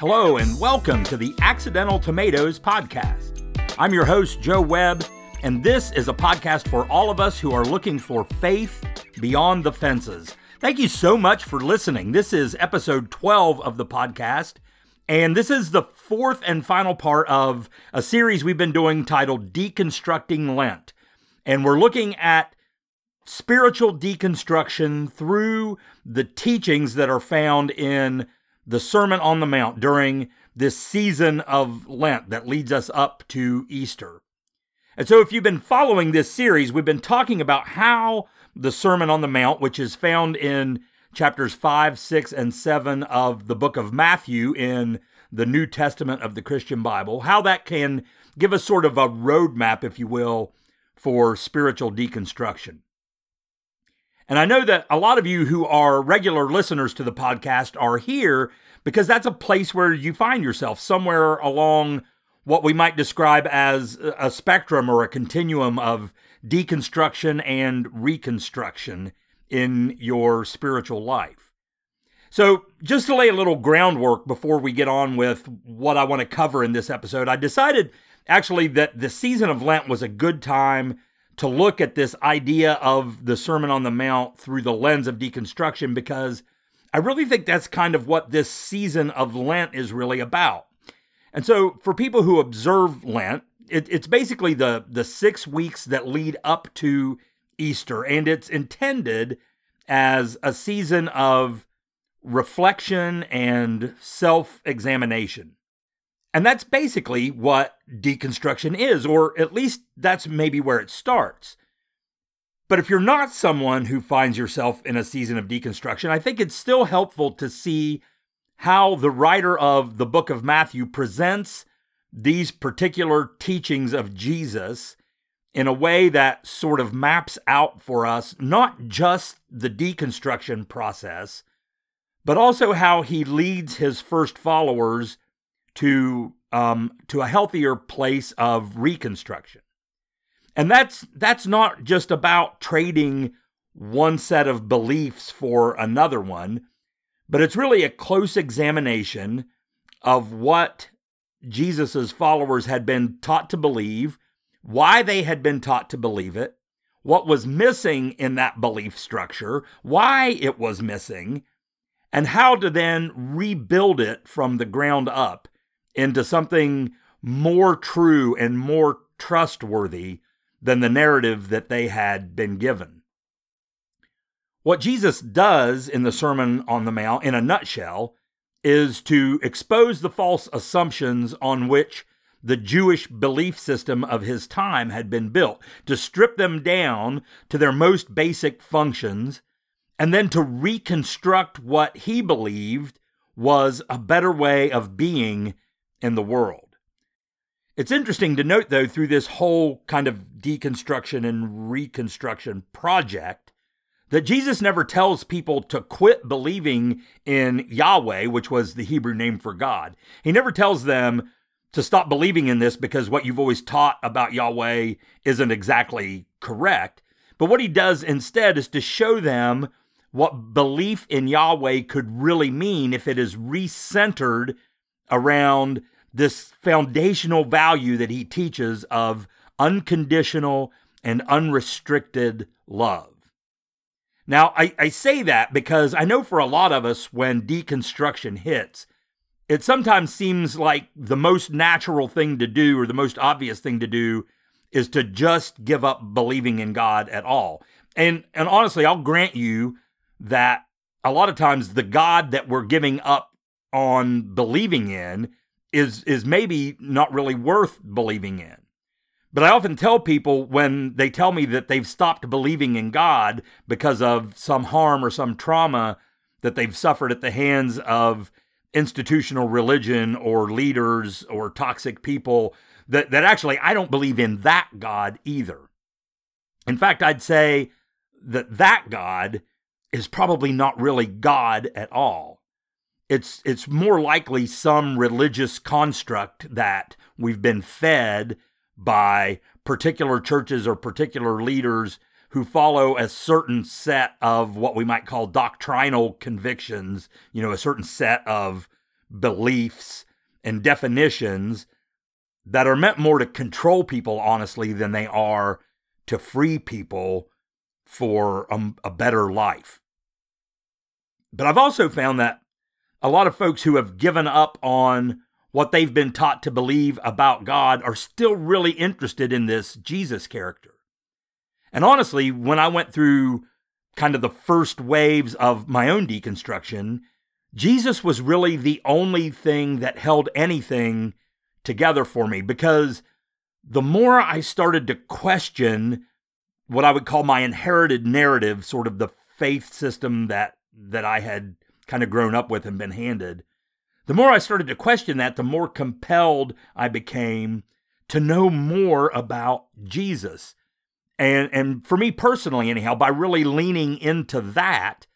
Hello, and welcome to the Accidental Tomatoes Podcast. I'm your host, Joe Webb, and this is a podcast for all of us who are looking for faith beyond the fences. Thank you so much for listening. This is episode 12 of the podcast, and this is the fourth and final part of a series we've been doing titled Deconstructing Lent. And we're looking at spiritual deconstruction through the teachings that are found in the Sermon on the Mount during this season of Lent that leads us up to Easter. And so, if you've been following this series, we've been talking about how the Sermon on the Mount, which is found in chapters 5, 6, and 7 of the book of Matthew in the New Testament of the Christian Bible, how that can give us sort of a roadmap, if you will, for spiritual deconstruction. And I know that a lot of you who are regular listeners to the podcast are here because that's a place where you find yourself somewhere along what we might describe as a spectrum or a continuum of deconstruction and reconstruction in your spiritual life. So, just to lay a little groundwork before we get on with what I want to cover in this episode, I decided actually that the season of Lent was a good time to look at this idea of the Sermon on the Mount through the lens of deconstruction because I really think that's kind of what this season of Lent is really about. And so, for people who observe Lent, it, it's basically the, the six weeks that lead up to Easter, and it's intended as a season of reflection and self examination. And that's basically what deconstruction is, or at least that's maybe where it starts. But if you're not someone who finds yourself in a season of deconstruction, I think it's still helpful to see how the writer of the book of Matthew presents these particular teachings of Jesus in a way that sort of maps out for us not just the deconstruction process, but also how he leads his first followers to um, to a healthier place of reconstruction. And that's that's not just about trading one set of beliefs for another one, but it's really a close examination of what Jesus's followers had been taught to believe, why they had been taught to believe it, what was missing in that belief structure, why it was missing, and how to then rebuild it from the ground up into something more true and more trustworthy than the narrative that they had been given. What Jesus does in the Sermon on the Mount, in a nutshell, is to expose the false assumptions on which the Jewish belief system of his time had been built, to strip them down to their most basic functions, and then to reconstruct what he believed was a better way of being in the world. It's interesting to note, though, through this whole kind of deconstruction and reconstruction project, that Jesus never tells people to quit believing in Yahweh, which was the Hebrew name for God. He never tells them to stop believing in this because what you've always taught about Yahweh isn't exactly correct. But what he does instead is to show them what belief in Yahweh could really mean if it is recentered around this foundational value that he teaches of unconditional and unrestricted love. Now, I, I, say that because I know for a lot of us, when deconstruction hits, it sometimes seems like the most natural thing to do or the most obvious thing to do is to just give up believing in God at all. And, and honestly, I'll grant you that a lot of times the God that we're giving up on believing in is is maybe not really worth believing in. But I often tell people when they tell me that they've stopped believing in God because of some harm or some trauma that they've suffered at the hands of institutional religion or leaders or toxic people that, that actually I don't believe in that God either. In fact, I'd say that that God is probably not really God at all it's it's more likely some religious construct that we've been fed by particular churches or particular leaders who follow a certain set of what we might call doctrinal convictions, you know, a certain set of beliefs and definitions that are meant more to control people, honestly, than they are to free people for a, a better life. But I've also found that a lot of folks who have given up on what they've been taught to believe about God are still really interested in this Jesus character. And honestly, when I went through kind of the first waves of my own deconstruction, Jesus was really the only thing that held anything together for me because the more I started to question what I would call my inherited narrative, sort of the faith system that that I had kind of grown up with and been handed, the more I started to question that, the more compelled I became to know more about Jesus. And and for me personally anyhow, by really leaning into that,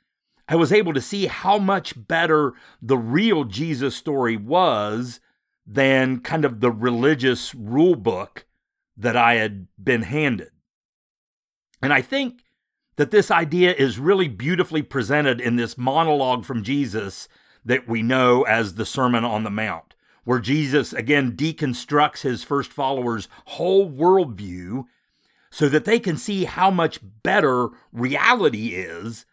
I was able to see how much better the real Jesus story was than kind of the religious rule book that I had been handed. And I think that this idea is really beautifully presented in this monologue from Jesus that we know as the Sermon on the Mount, where Jesus again deconstructs his first followers' whole worldview so that they can see how much better reality is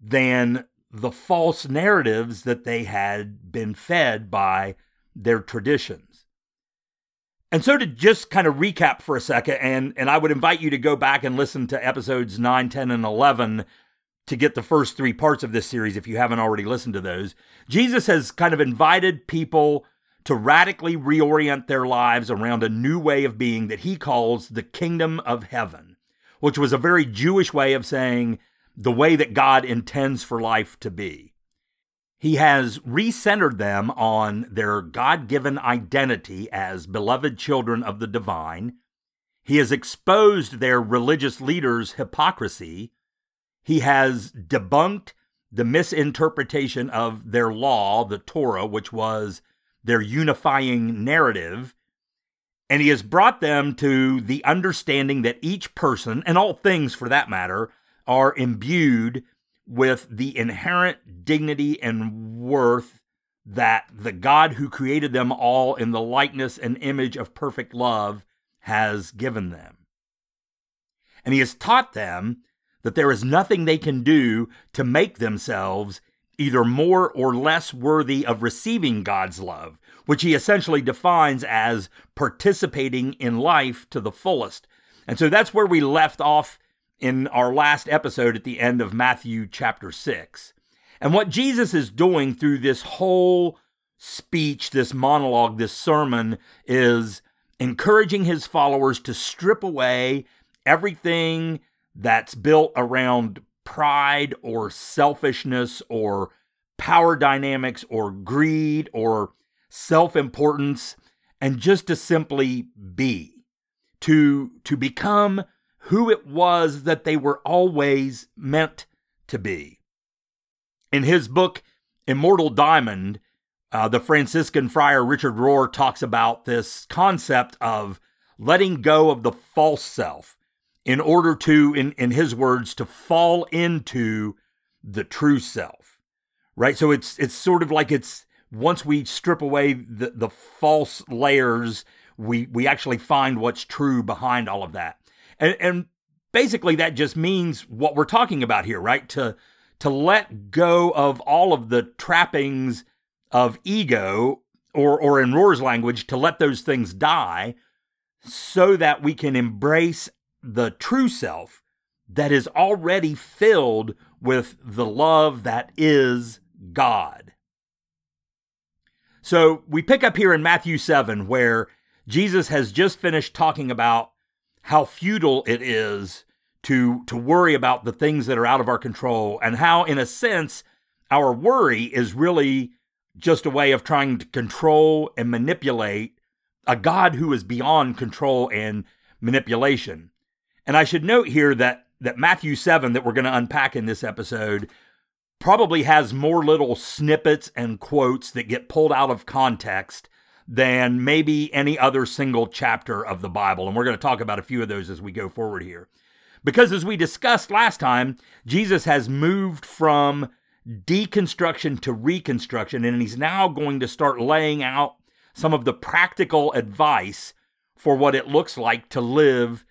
than the false narratives that they had been fed by their traditions. And so to just kind of recap for a second, and, and I would invite you to go back and listen to episodes 9, 10, and 11 to get the first three parts of this series if you haven't already listened to those. Jesus has kind of invited people to radically reorient their lives around a new way of being that he calls the kingdom of heaven, which was a very Jewish way of saying the way that God intends for life to be. He has recentered them on their God given identity as beloved children of the divine. He has exposed their religious leaders' hypocrisy. He has debunked the misinterpretation of their law, the Torah, which was their unifying narrative. And he has brought them to the understanding that each person, and all things for that matter, are imbued with the inherent dignity and worth that the God who created them all in the likeness and image of perfect love has given them. And he has taught them that there is nothing they can do to make themselves either more or less worthy of receiving God's love, which he essentially defines as participating in life to the fullest. And so that's where we left off in our last episode at the end of Matthew chapter 6. And what Jesus is doing through this whole speech, this monologue, this sermon is encouraging his followers to strip away everything that's built around pride or selfishness or power dynamics or greed or self importance and just to simply be, to, to become who it was that they were always meant to be. In his book, Immortal Diamond, uh, the Franciscan friar Richard Rohr talks about this concept of letting go of the false self in order to, in, in his words, to fall into the true self. Right? So it's it's sort of like it's once we strip away the, the false layers, we we actually find what's true behind all of that. And, and basically that just means what we're talking about here, right? To to let go of all of the trappings of ego, or or in Rohr's language, to let those things die, so that we can embrace the true self that is already filled with the love that is God. So we pick up here in Matthew 7, where Jesus has just finished talking about how futile it is to to worry about the things that are out of our control and how in a sense our worry is really just a way of trying to control and manipulate a god who is beyond control and manipulation. And I should note here that that Matthew 7 that we're going to unpack in this episode probably has more little snippets and quotes that get pulled out of context than maybe any other single chapter of the Bible. And we're going to talk about a few of those as we go forward here. Because as we discussed last time, Jesus has moved from deconstruction to reconstruction, and he's now going to start laying out some of the practical advice for what it looks like to live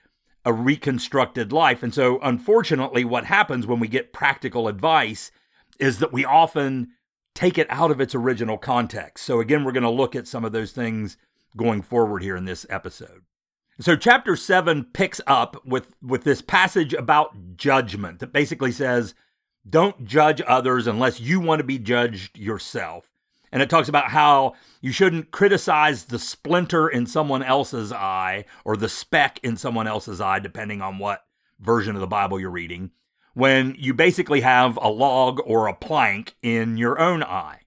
a reconstructed life. And so, unfortunately, what happens when we get practical advice is that we often take it out of its original context. So, again, we're going to look at some of those things going forward here in this episode. So chapter 7 picks up with with this passage about judgment that basically says don't judge others unless you want to be judged yourself. And it talks about how you shouldn't criticize the splinter in someone else's eye or the speck in someone else's eye depending on what version of the Bible you're reading when you basically have a log or a plank in your own eye.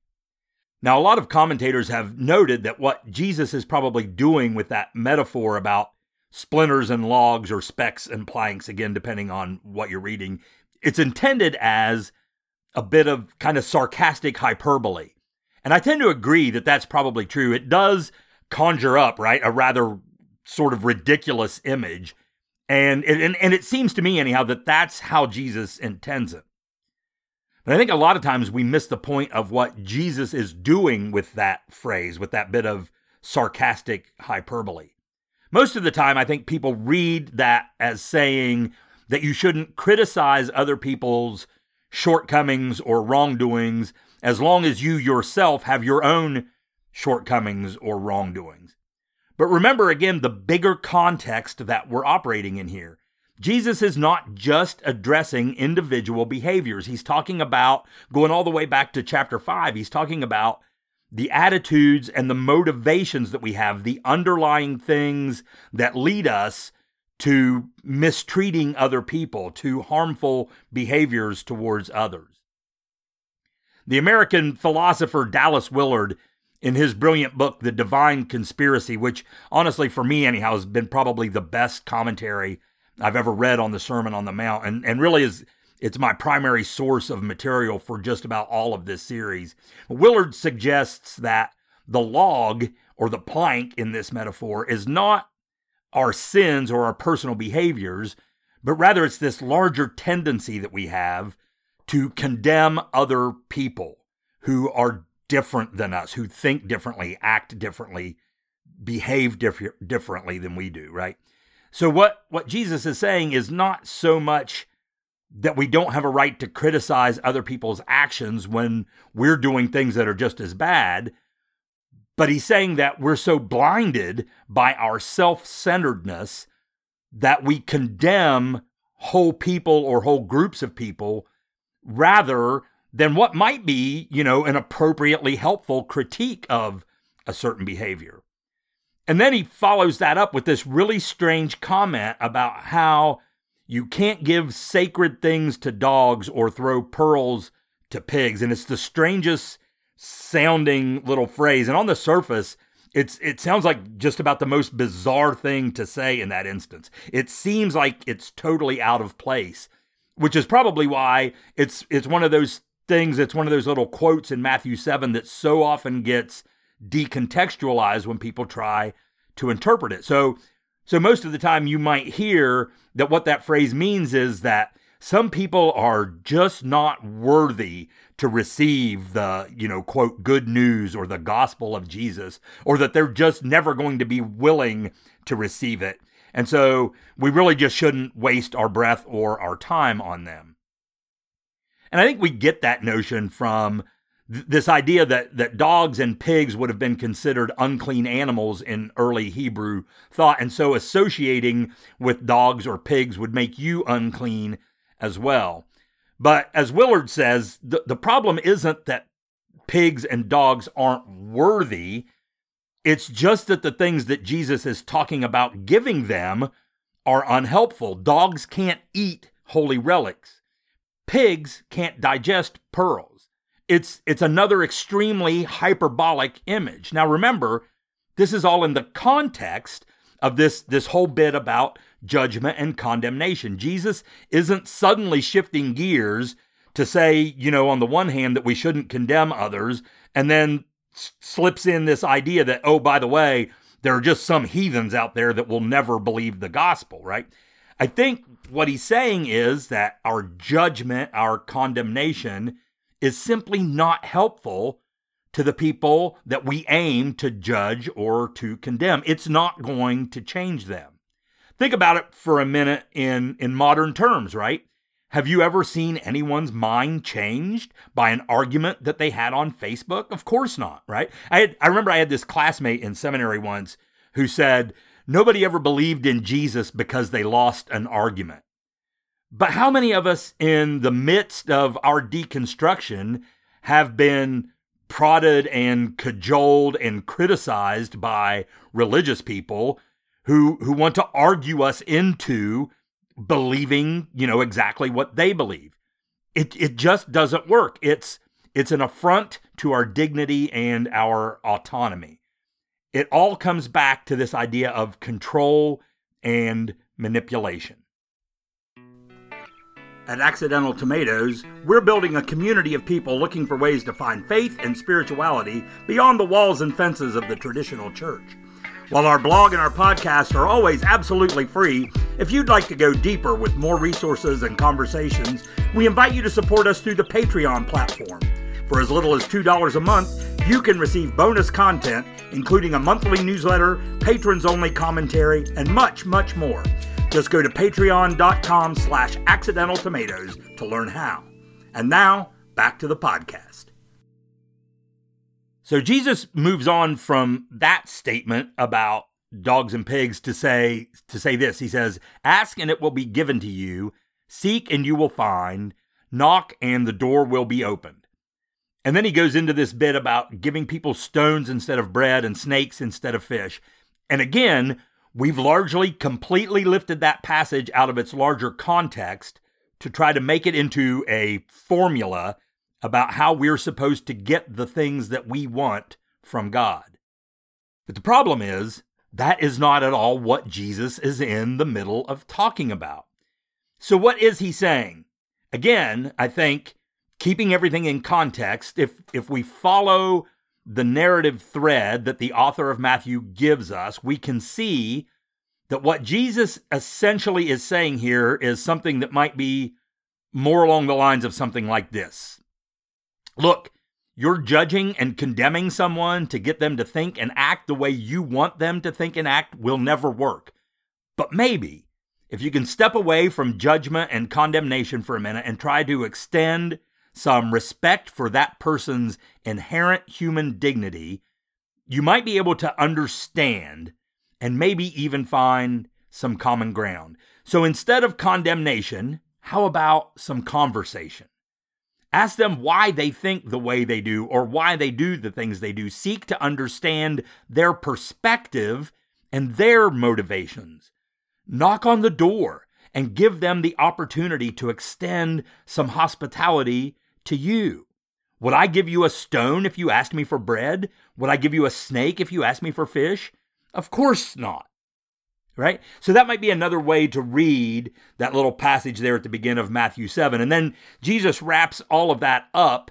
Now, a lot of commentators have noted that what Jesus is probably doing with that metaphor about splinters and logs or specks and planks, again, depending on what you're reading, it's intended as a bit of kind of sarcastic hyperbole. And I tend to agree that that's probably true. It does conjure up, right, a rather sort of ridiculous image. And and, and it seems to me, anyhow, that that's how Jesus intends it. But I think a lot of times we miss the point of what Jesus is doing with that phrase, with that bit of sarcastic hyperbole. Most of the time, I think people read that as saying that you shouldn't criticize other people's shortcomings or wrongdoings as long as you yourself have your own shortcomings or wrongdoings. But remember again the bigger context that we're operating in here. Jesus is not just addressing individual behaviors. He's talking about, going all the way back to chapter 5, he's talking about the attitudes and the motivations that we have, the underlying things that lead us to mistreating other people, to harmful behaviors towards others. The American philosopher Dallas Willard, in his brilliant book, The Divine Conspiracy, which honestly, for me anyhow, has been probably the best commentary I've ever read on the Sermon on the Mount, and, and really is it's my primary source of material for just about all of this series. Willard suggests that the log or the plank in this metaphor is not our sins or our personal behaviors, but rather it's this larger tendency that we have to condemn other people who are different than us, who think differently, act differently, behave diff- differently than we do, right? So what what Jesus is saying is not so much that we don't have a right to criticize other people's actions when we're doing things that are just as bad, but he's saying that we're so blinded by our self-centeredness that we condemn whole people or whole groups of people rather than what might be, you know, an appropriately helpful critique of a certain behavior. And then he follows that up with this really strange comment about how you can't give sacred things to dogs or throw pearls to pigs. And it's the strangest sounding little phrase. And on the surface, it's it sounds like just about the most bizarre thing to say in that instance. It seems like it's totally out of place, which is probably why it's it's one of those things, it's one of those little quotes in Matthew 7 that so often gets decontextualized when people try to interpret it. So, so most of the time you might hear that what that phrase means is that some people are just not worthy to receive the, you know, quote, good news or the gospel of Jesus, or that they're just never going to be willing to receive it. And so we really just shouldn't waste our breath or our time on them. And I think we get that notion from this idea that that dogs and pigs would have been considered unclean animals in early Hebrew thought, and so associating with dogs or pigs would make you unclean as well. But as Willard says, the problem isn't that pigs and dogs aren't worthy. It's just that the things that Jesus is talking about giving them are unhelpful. Dogs can't eat holy relics. Pigs can't digest pearls it's it's another extremely hyperbolic image. Now remember, this is all in the context of this this whole bit about judgment and condemnation. Jesus isn't suddenly shifting gears to say, you know, on the one hand that we shouldn't condemn others and then slips in this idea that oh by the way, there are just some heathens out there that will never believe the gospel, right? I think what he's saying is that our judgment, our condemnation is simply not helpful to the people that we aim to judge or to condemn. It's not going to change them. Think about it for a minute in, in modern terms, right? Have you ever seen anyone's mind changed by an argument that they had on Facebook? Of course not, right? I had, I remember I had this classmate in seminary once who said nobody ever believed in Jesus because they lost an argument. But how many of us in the midst of our deconstruction have been prodded and cajoled and criticized by religious people who who want to argue us into believing, you know, exactly what they believe. It it just doesn't work. It's it's an affront to our dignity and our autonomy. It all comes back to this idea of control and manipulation. At Accidental Tomatoes, we're building a community of people looking for ways to find faith and spirituality beyond the walls and fences of the traditional church. While our blog and our podcast are always absolutely free, if you'd like to go deeper with more resources and conversations, we invite you to support us through the Patreon platform. For as little as $2 a month, you can receive bonus content, including a monthly newsletter, patrons only commentary, and much, much more. Just go to patreon.com slash accidental tomatoes to learn how. And now, back to the podcast. So Jesus moves on from that statement about dogs and pigs to say to say this. He says, "Ask and it will be given to you; seek and you will find; knock and the door will be opened." And then he goes into this bit about giving people stones instead of bread and snakes instead of fish. And again, We've largely completely lifted that passage out of its larger context to try to make it into a formula about how we're supposed to get the things that we want from God. But the problem is, that is not at all what Jesus is in the middle of talking about. So, what is he saying? Again, I think keeping everything in context, if, if we follow the narrative thread that the author of Matthew gives us, we can see that what Jesus essentially is saying here is something that might be more along the lines of something like this Look, you're judging and condemning someone to get them to think and act the way you want them to think and act will never work. But maybe if you can step away from judgment and condemnation for a minute and try to extend some respect for that person's inherent human dignity, you might be able to understand and maybe even find some common ground. So instead of condemnation, how about some conversation? Ask them why they think the way they do or why they do the things they do. Seek to understand their perspective and their motivations. Knock on the door and give them the opportunity to extend some hospitality to you? Would I give you a stone if you asked me for bread? Would I give you a snake if you asked me for fish? Of course not. Right? So that might be another way to read that little passage there at the beginning of Matthew 7. And then Jesus wraps all of that up,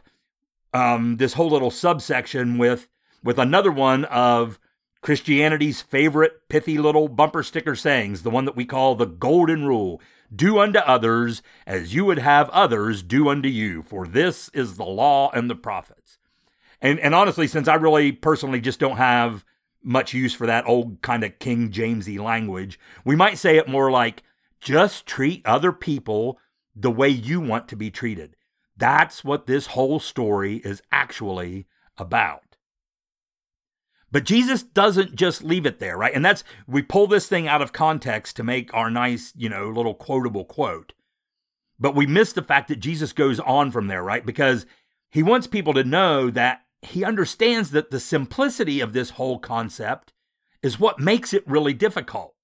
um, this whole little subsection, with, with another one of Christianity's favorite pithy little bumper sticker sayings, the one that we call the Golden Rule do unto others as you would have others do unto you, for this is the law and the prophets. And, and honestly, since I really personally just don't have much use for that old kind of King Jamesy language, we might say it more like just treat other people the way you want to be treated. That's what this whole story is actually about. But Jesus doesn't just leave it there, right? And that's, we pull this thing out of context to make our nice, you know, little quotable quote. But we miss the fact that Jesus goes on from there, right? Because he wants people to know that he understands that the simplicity of this whole concept is what makes it really difficult.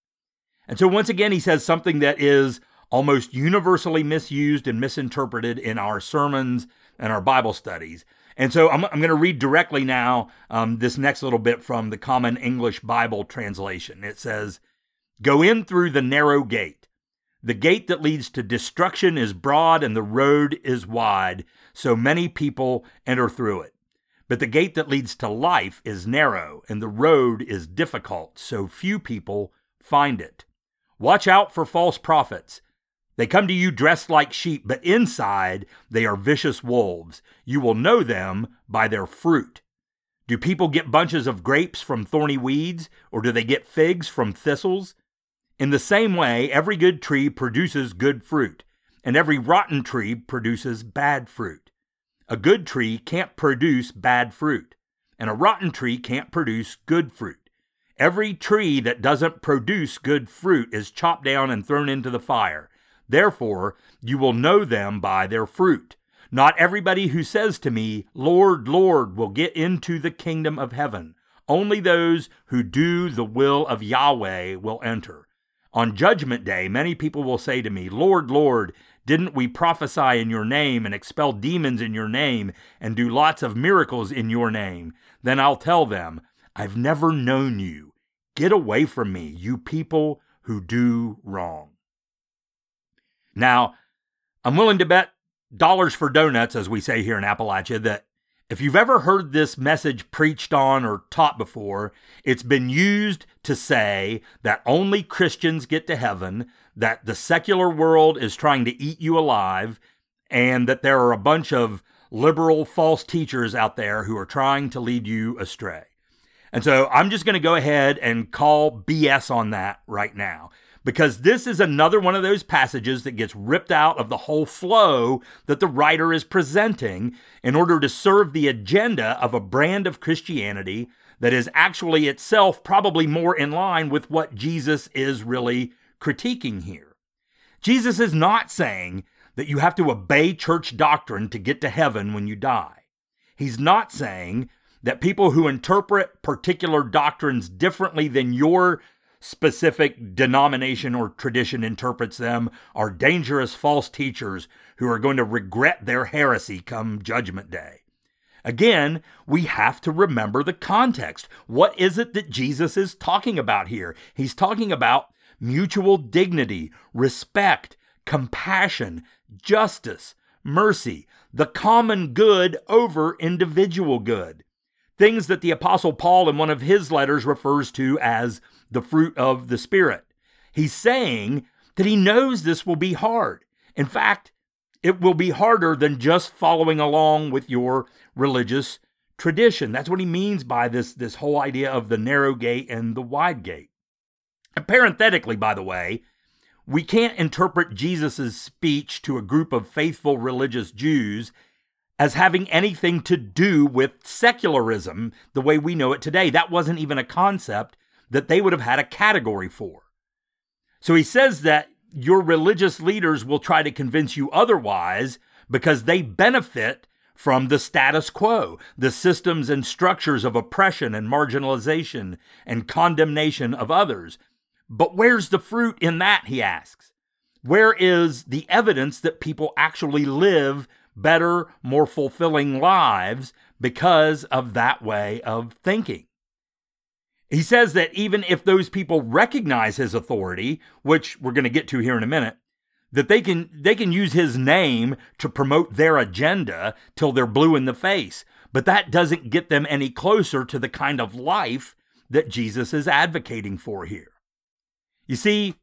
And so once again, he says something that is almost universally misused and misinterpreted in our sermons and our Bible studies. And so I'm, I'm going to read directly now um, this next little bit from the Common English Bible translation. It says, Go in through the narrow gate. The gate that leads to destruction is broad and the road is wide, so many people enter through it. But the gate that leads to life is narrow and the road is difficult, so few people find it. Watch out for false prophets. They come to you dressed like sheep, but inside they are vicious wolves. You will know them by their fruit. Do people get bunches of grapes from thorny weeds, or do they get figs from thistles? In the same way, every good tree produces good fruit, and every rotten tree produces bad fruit. A good tree can't produce bad fruit, and a rotten tree can't produce good fruit. Every tree that doesn't produce good fruit is chopped down and thrown into the fire. Therefore, you will know them by their fruit. Not everybody who says to me, Lord, Lord, will get into the kingdom of heaven. Only those who do the will of Yahweh will enter. On judgment day, many people will say to me, Lord, Lord, didn't we prophesy in your name and expel demons in your name and do lots of miracles in your name? Then I'll tell them, I've never known you. Get away from me, you people who do wrong. Now, I'm willing to bet dollars for donuts, as we say here in Appalachia, that if you've ever heard this message preached on or taught before, it's been used to say that only Christians get to heaven, that the secular world is trying to eat you alive, and that there are a bunch of liberal false teachers out there who are trying to lead you astray. And so I'm just going to go ahead and call BS on that right now because this is another one of those passages that gets ripped out of the whole flow that the writer is presenting in order to serve the agenda of a brand of Christianity that is actually itself probably more in line with what Jesus is really critiquing here. Jesus is not saying that you have to obey church doctrine to get to heaven when you die. He's not saying that people who interpret particular doctrines differently than your specific denomination or tradition interprets them are dangerous false teachers who are going to regret their heresy come judgment day. Again, we have to remember the context. What is it that Jesus is talking about here? He's talking about mutual dignity, respect, compassion, justice, mercy, the common good over individual good. Things that the Apostle Paul in one of his letters refers to as the fruit of the Spirit. He's saying that he knows this will be hard. In fact, it will be harder than just following along with your religious tradition. That's what he means by this, this whole idea of the narrow gate and the wide gate. And parenthetically, by the way, we can't interpret Jesus' speech to a group of faithful religious Jews as having anything to do with secularism the way we know it today. That wasn't even a concept that they would have had a category for. So he says that your religious leaders will try to convince you otherwise because they benefit from the status quo, the systems and structures of oppression and marginalization and condemnation of others. But where's the fruit in that, he asks? Where is the evidence that people actually live better, more fulfilling lives because of that way of thinking? He says that even if those people recognize his authority, which we're going to get to here in a minute, that they can they can use his name to promote their agenda till they're blue in the face, but that doesn't get them any closer to the kind of life that Jesus is advocating for here. You see,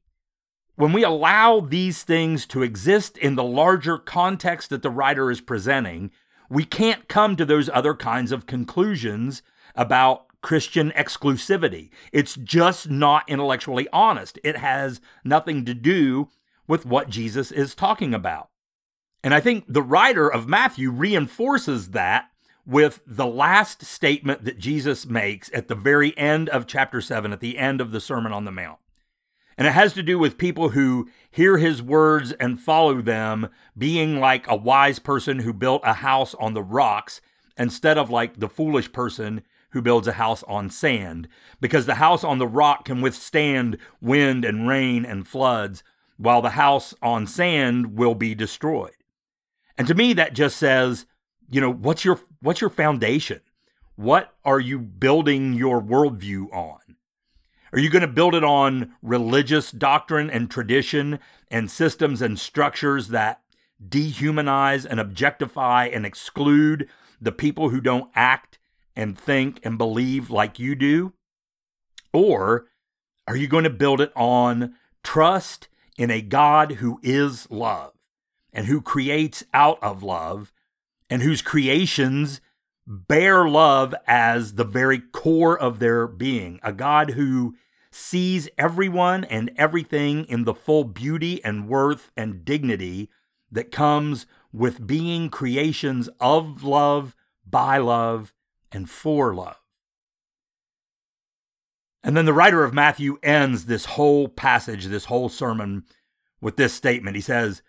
when we allow these things to exist in the larger context that the writer is presenting, we can't come to those other kinds of conclusions about Christian exclusivity. It's just not intellectually honest. It has nothing to do with what Jesus is talking about. And I think the writer of Matthew reinforces that with the last statement that Jesus makes at the very end of chapter 7, at the end of the Sermon on the Mount. And it has to do with people who hear his words and follow them, being like a wise person who built a house on the rocks instead of like the foolish person who builds a house on sand, because the house on the rock can withstand wind and rain and floods, while the house on sand will be destroyed. And to me, that just says, you know, what's your what's your foundation? What are you building your worldview on? Are you going to build it on religious doctrine and tradition and systems and structures that dehumanize and objectify and exclude the people who don't act and think and believe like you do? Or are you going to build it on trust in a God who is love and who creates out of love and whose creations bear love as the very core of their being. A God who sees everyone and everything in the full beauty and worth and dignity that comes with being creations of love, by love, and for love. And then the writer of Matthew ends this whole passage, this whole sermon, with this statement. He says,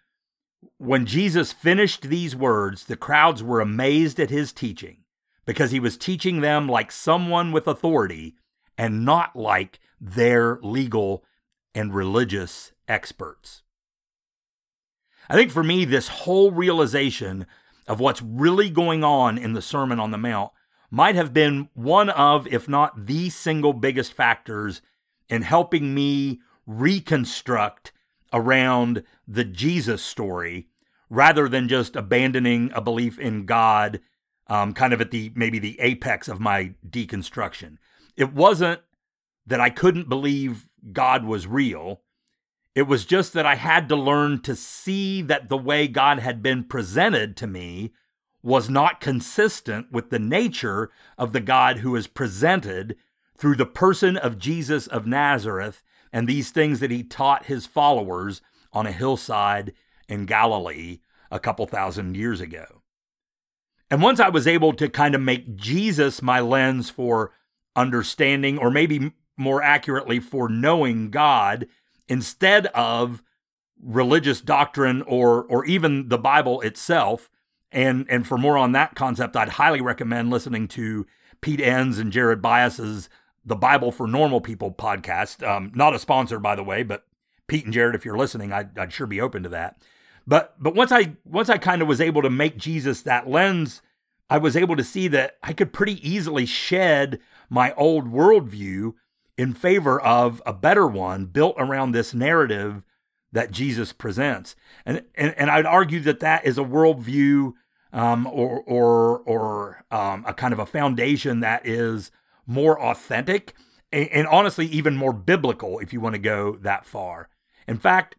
When Jesus finished these words, the crowds were amazed at his teaching because he was teaching them like someone with authority and not like their legal and religious experts. I think for me, this whole realization of what's really going on in the Sermon on the Mount might have been one of, if not the single biggest factors in helping me reconstruct around the Jesus story rather than just abandoning a belief in God um, kind of at the maybe the apex of my deconstruction. It wasn't that I couldn't believe God was real. It was just that I had to learn to see that the way God had been presented to me was not consistent with the nature of the God who is presented through the person of Jesus of Nazareth and these things that he taught his followers on a hillside in Galilee a couple thousand years ago. And once I was able to kind of make Jesus my lens for understanding, or maybe more accurately, for knowing God, instead of religious doctrine or or even the Bible itself. And and for more on that concept, I'd highly recommend listening to Pete Enns and Jared Byas's The Bible for Normal People podcast. Um, not a sponsor, by the way, but Pete and Jared, if you're listening, I'd, I'd sure be open to that. But but once I once I kind of was able to make Jesus that lens, I was able to see that I could pretty easily shed my old worldview in favor of a better one built around this narrative that Jesus presents. And and, and I'd argue that that is a worldview um, or or or um, a kind of a foundation that is more authentic and, and honestly even more biblical if you want to go that far. In fact,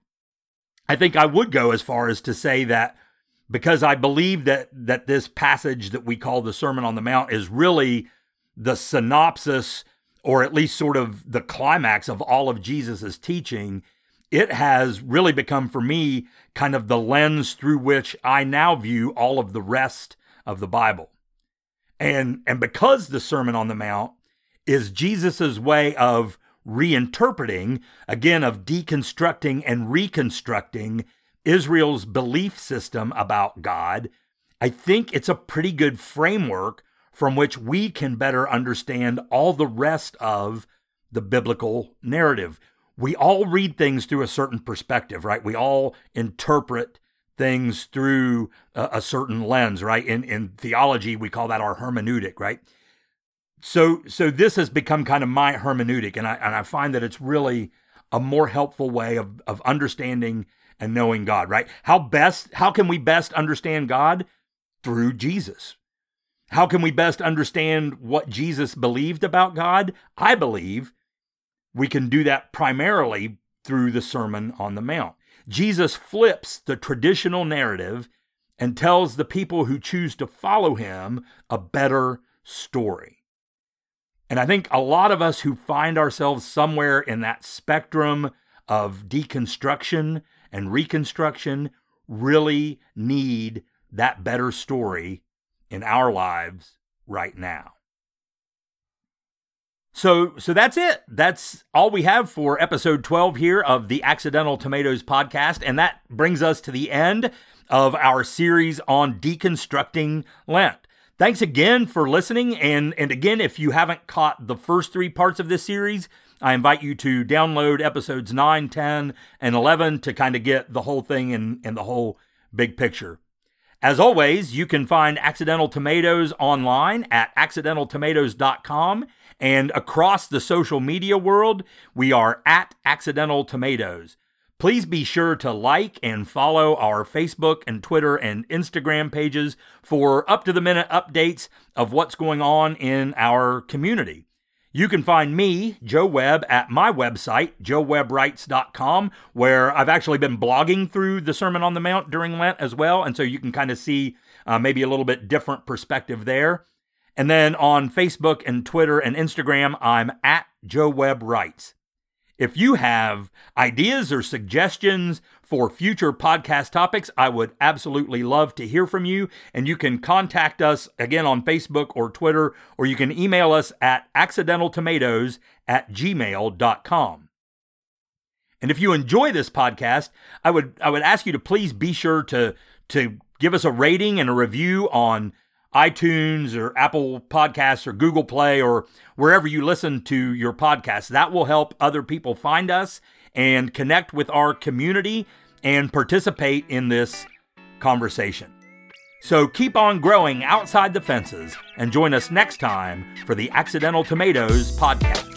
I think I would go as far as to say that because I believe that that this passage that we call the Sermon on the Mount is really the synopsis or at least sort of the climax of all of Jesus's teaching, it has really become for me kind of the lens through which I now view all of the rest of the Bible. And and because the Sermon on the Mount is Jesus's way of reinterpreting, again, of deconstructing and reconstructing Israel's belief system about God, I think it's a pretty good framework from which we can better understand all the rest of the biblical narrative. We all read things through a certain perspective, right? We all interpret things through a, a certain lens, right? In in theology, we call that our hermeneutic, right? So so this has become kind of my hermeneutic and I and I find that it's really a more helpful way of of understanding and knowing God, right? How best how can we best understand God? Through Jesus. How can we best understand what Jesus believed about God? I believe we can do that primarily through the Sermon on the Mount. Jesus flips the traditional narrative and tells the people who choose to follow him a better story. And I think a lot of us who find ourselves somewhere in that spectrum of deconstruction and reconstruction really need that better story in our lives right now. So so that's it. That's all we have for episode 12 here of the Accidental Tomatoes podcast and that brings us to the end of our series on deconstructing Lent. Thanks again for listening. And, and again, if you haven't caught the first three parts of this series, I invite you to download episodes 9, 10, and 11 to kind of get the whole thing in, in the whole big picture. As always, you can find Accidental Tomatoes online at accidentaltomatoes.com and across the social media world, we are at Accidental Tomatoes. Please be sure to like and follow our Facebook and Twitter and Instagram pages for up to the minute updates of what's going on in our community. You can find me, Joe Webb, at my website, joewebbwrites.com, where I've actually been blogging through the Sermon on the Mount during Lent as well. And so you can kind of see uh, maybe a little bit different perspective there. And then on Facebook and Twitter and Instagram, I'm at Joe Webb Writes. If you have ideas or suggestions for future podcast topics, I would absolutely love to hear from you. And you can contact us again on Facebook or Twitter, or you can email us at accidentaltomatoes at gmail.com. And if you enjoy this podcast, I would I would ask you to please be sure to to give us a rating and a review on iTunes or Apple Podcasts or Google Play or wherever you listen to your podcasts. That will help other people find us and connect with our community and participate in this conversation. So keep on growing outside the fences and join us next time for the Accidental Tomatoes podcast.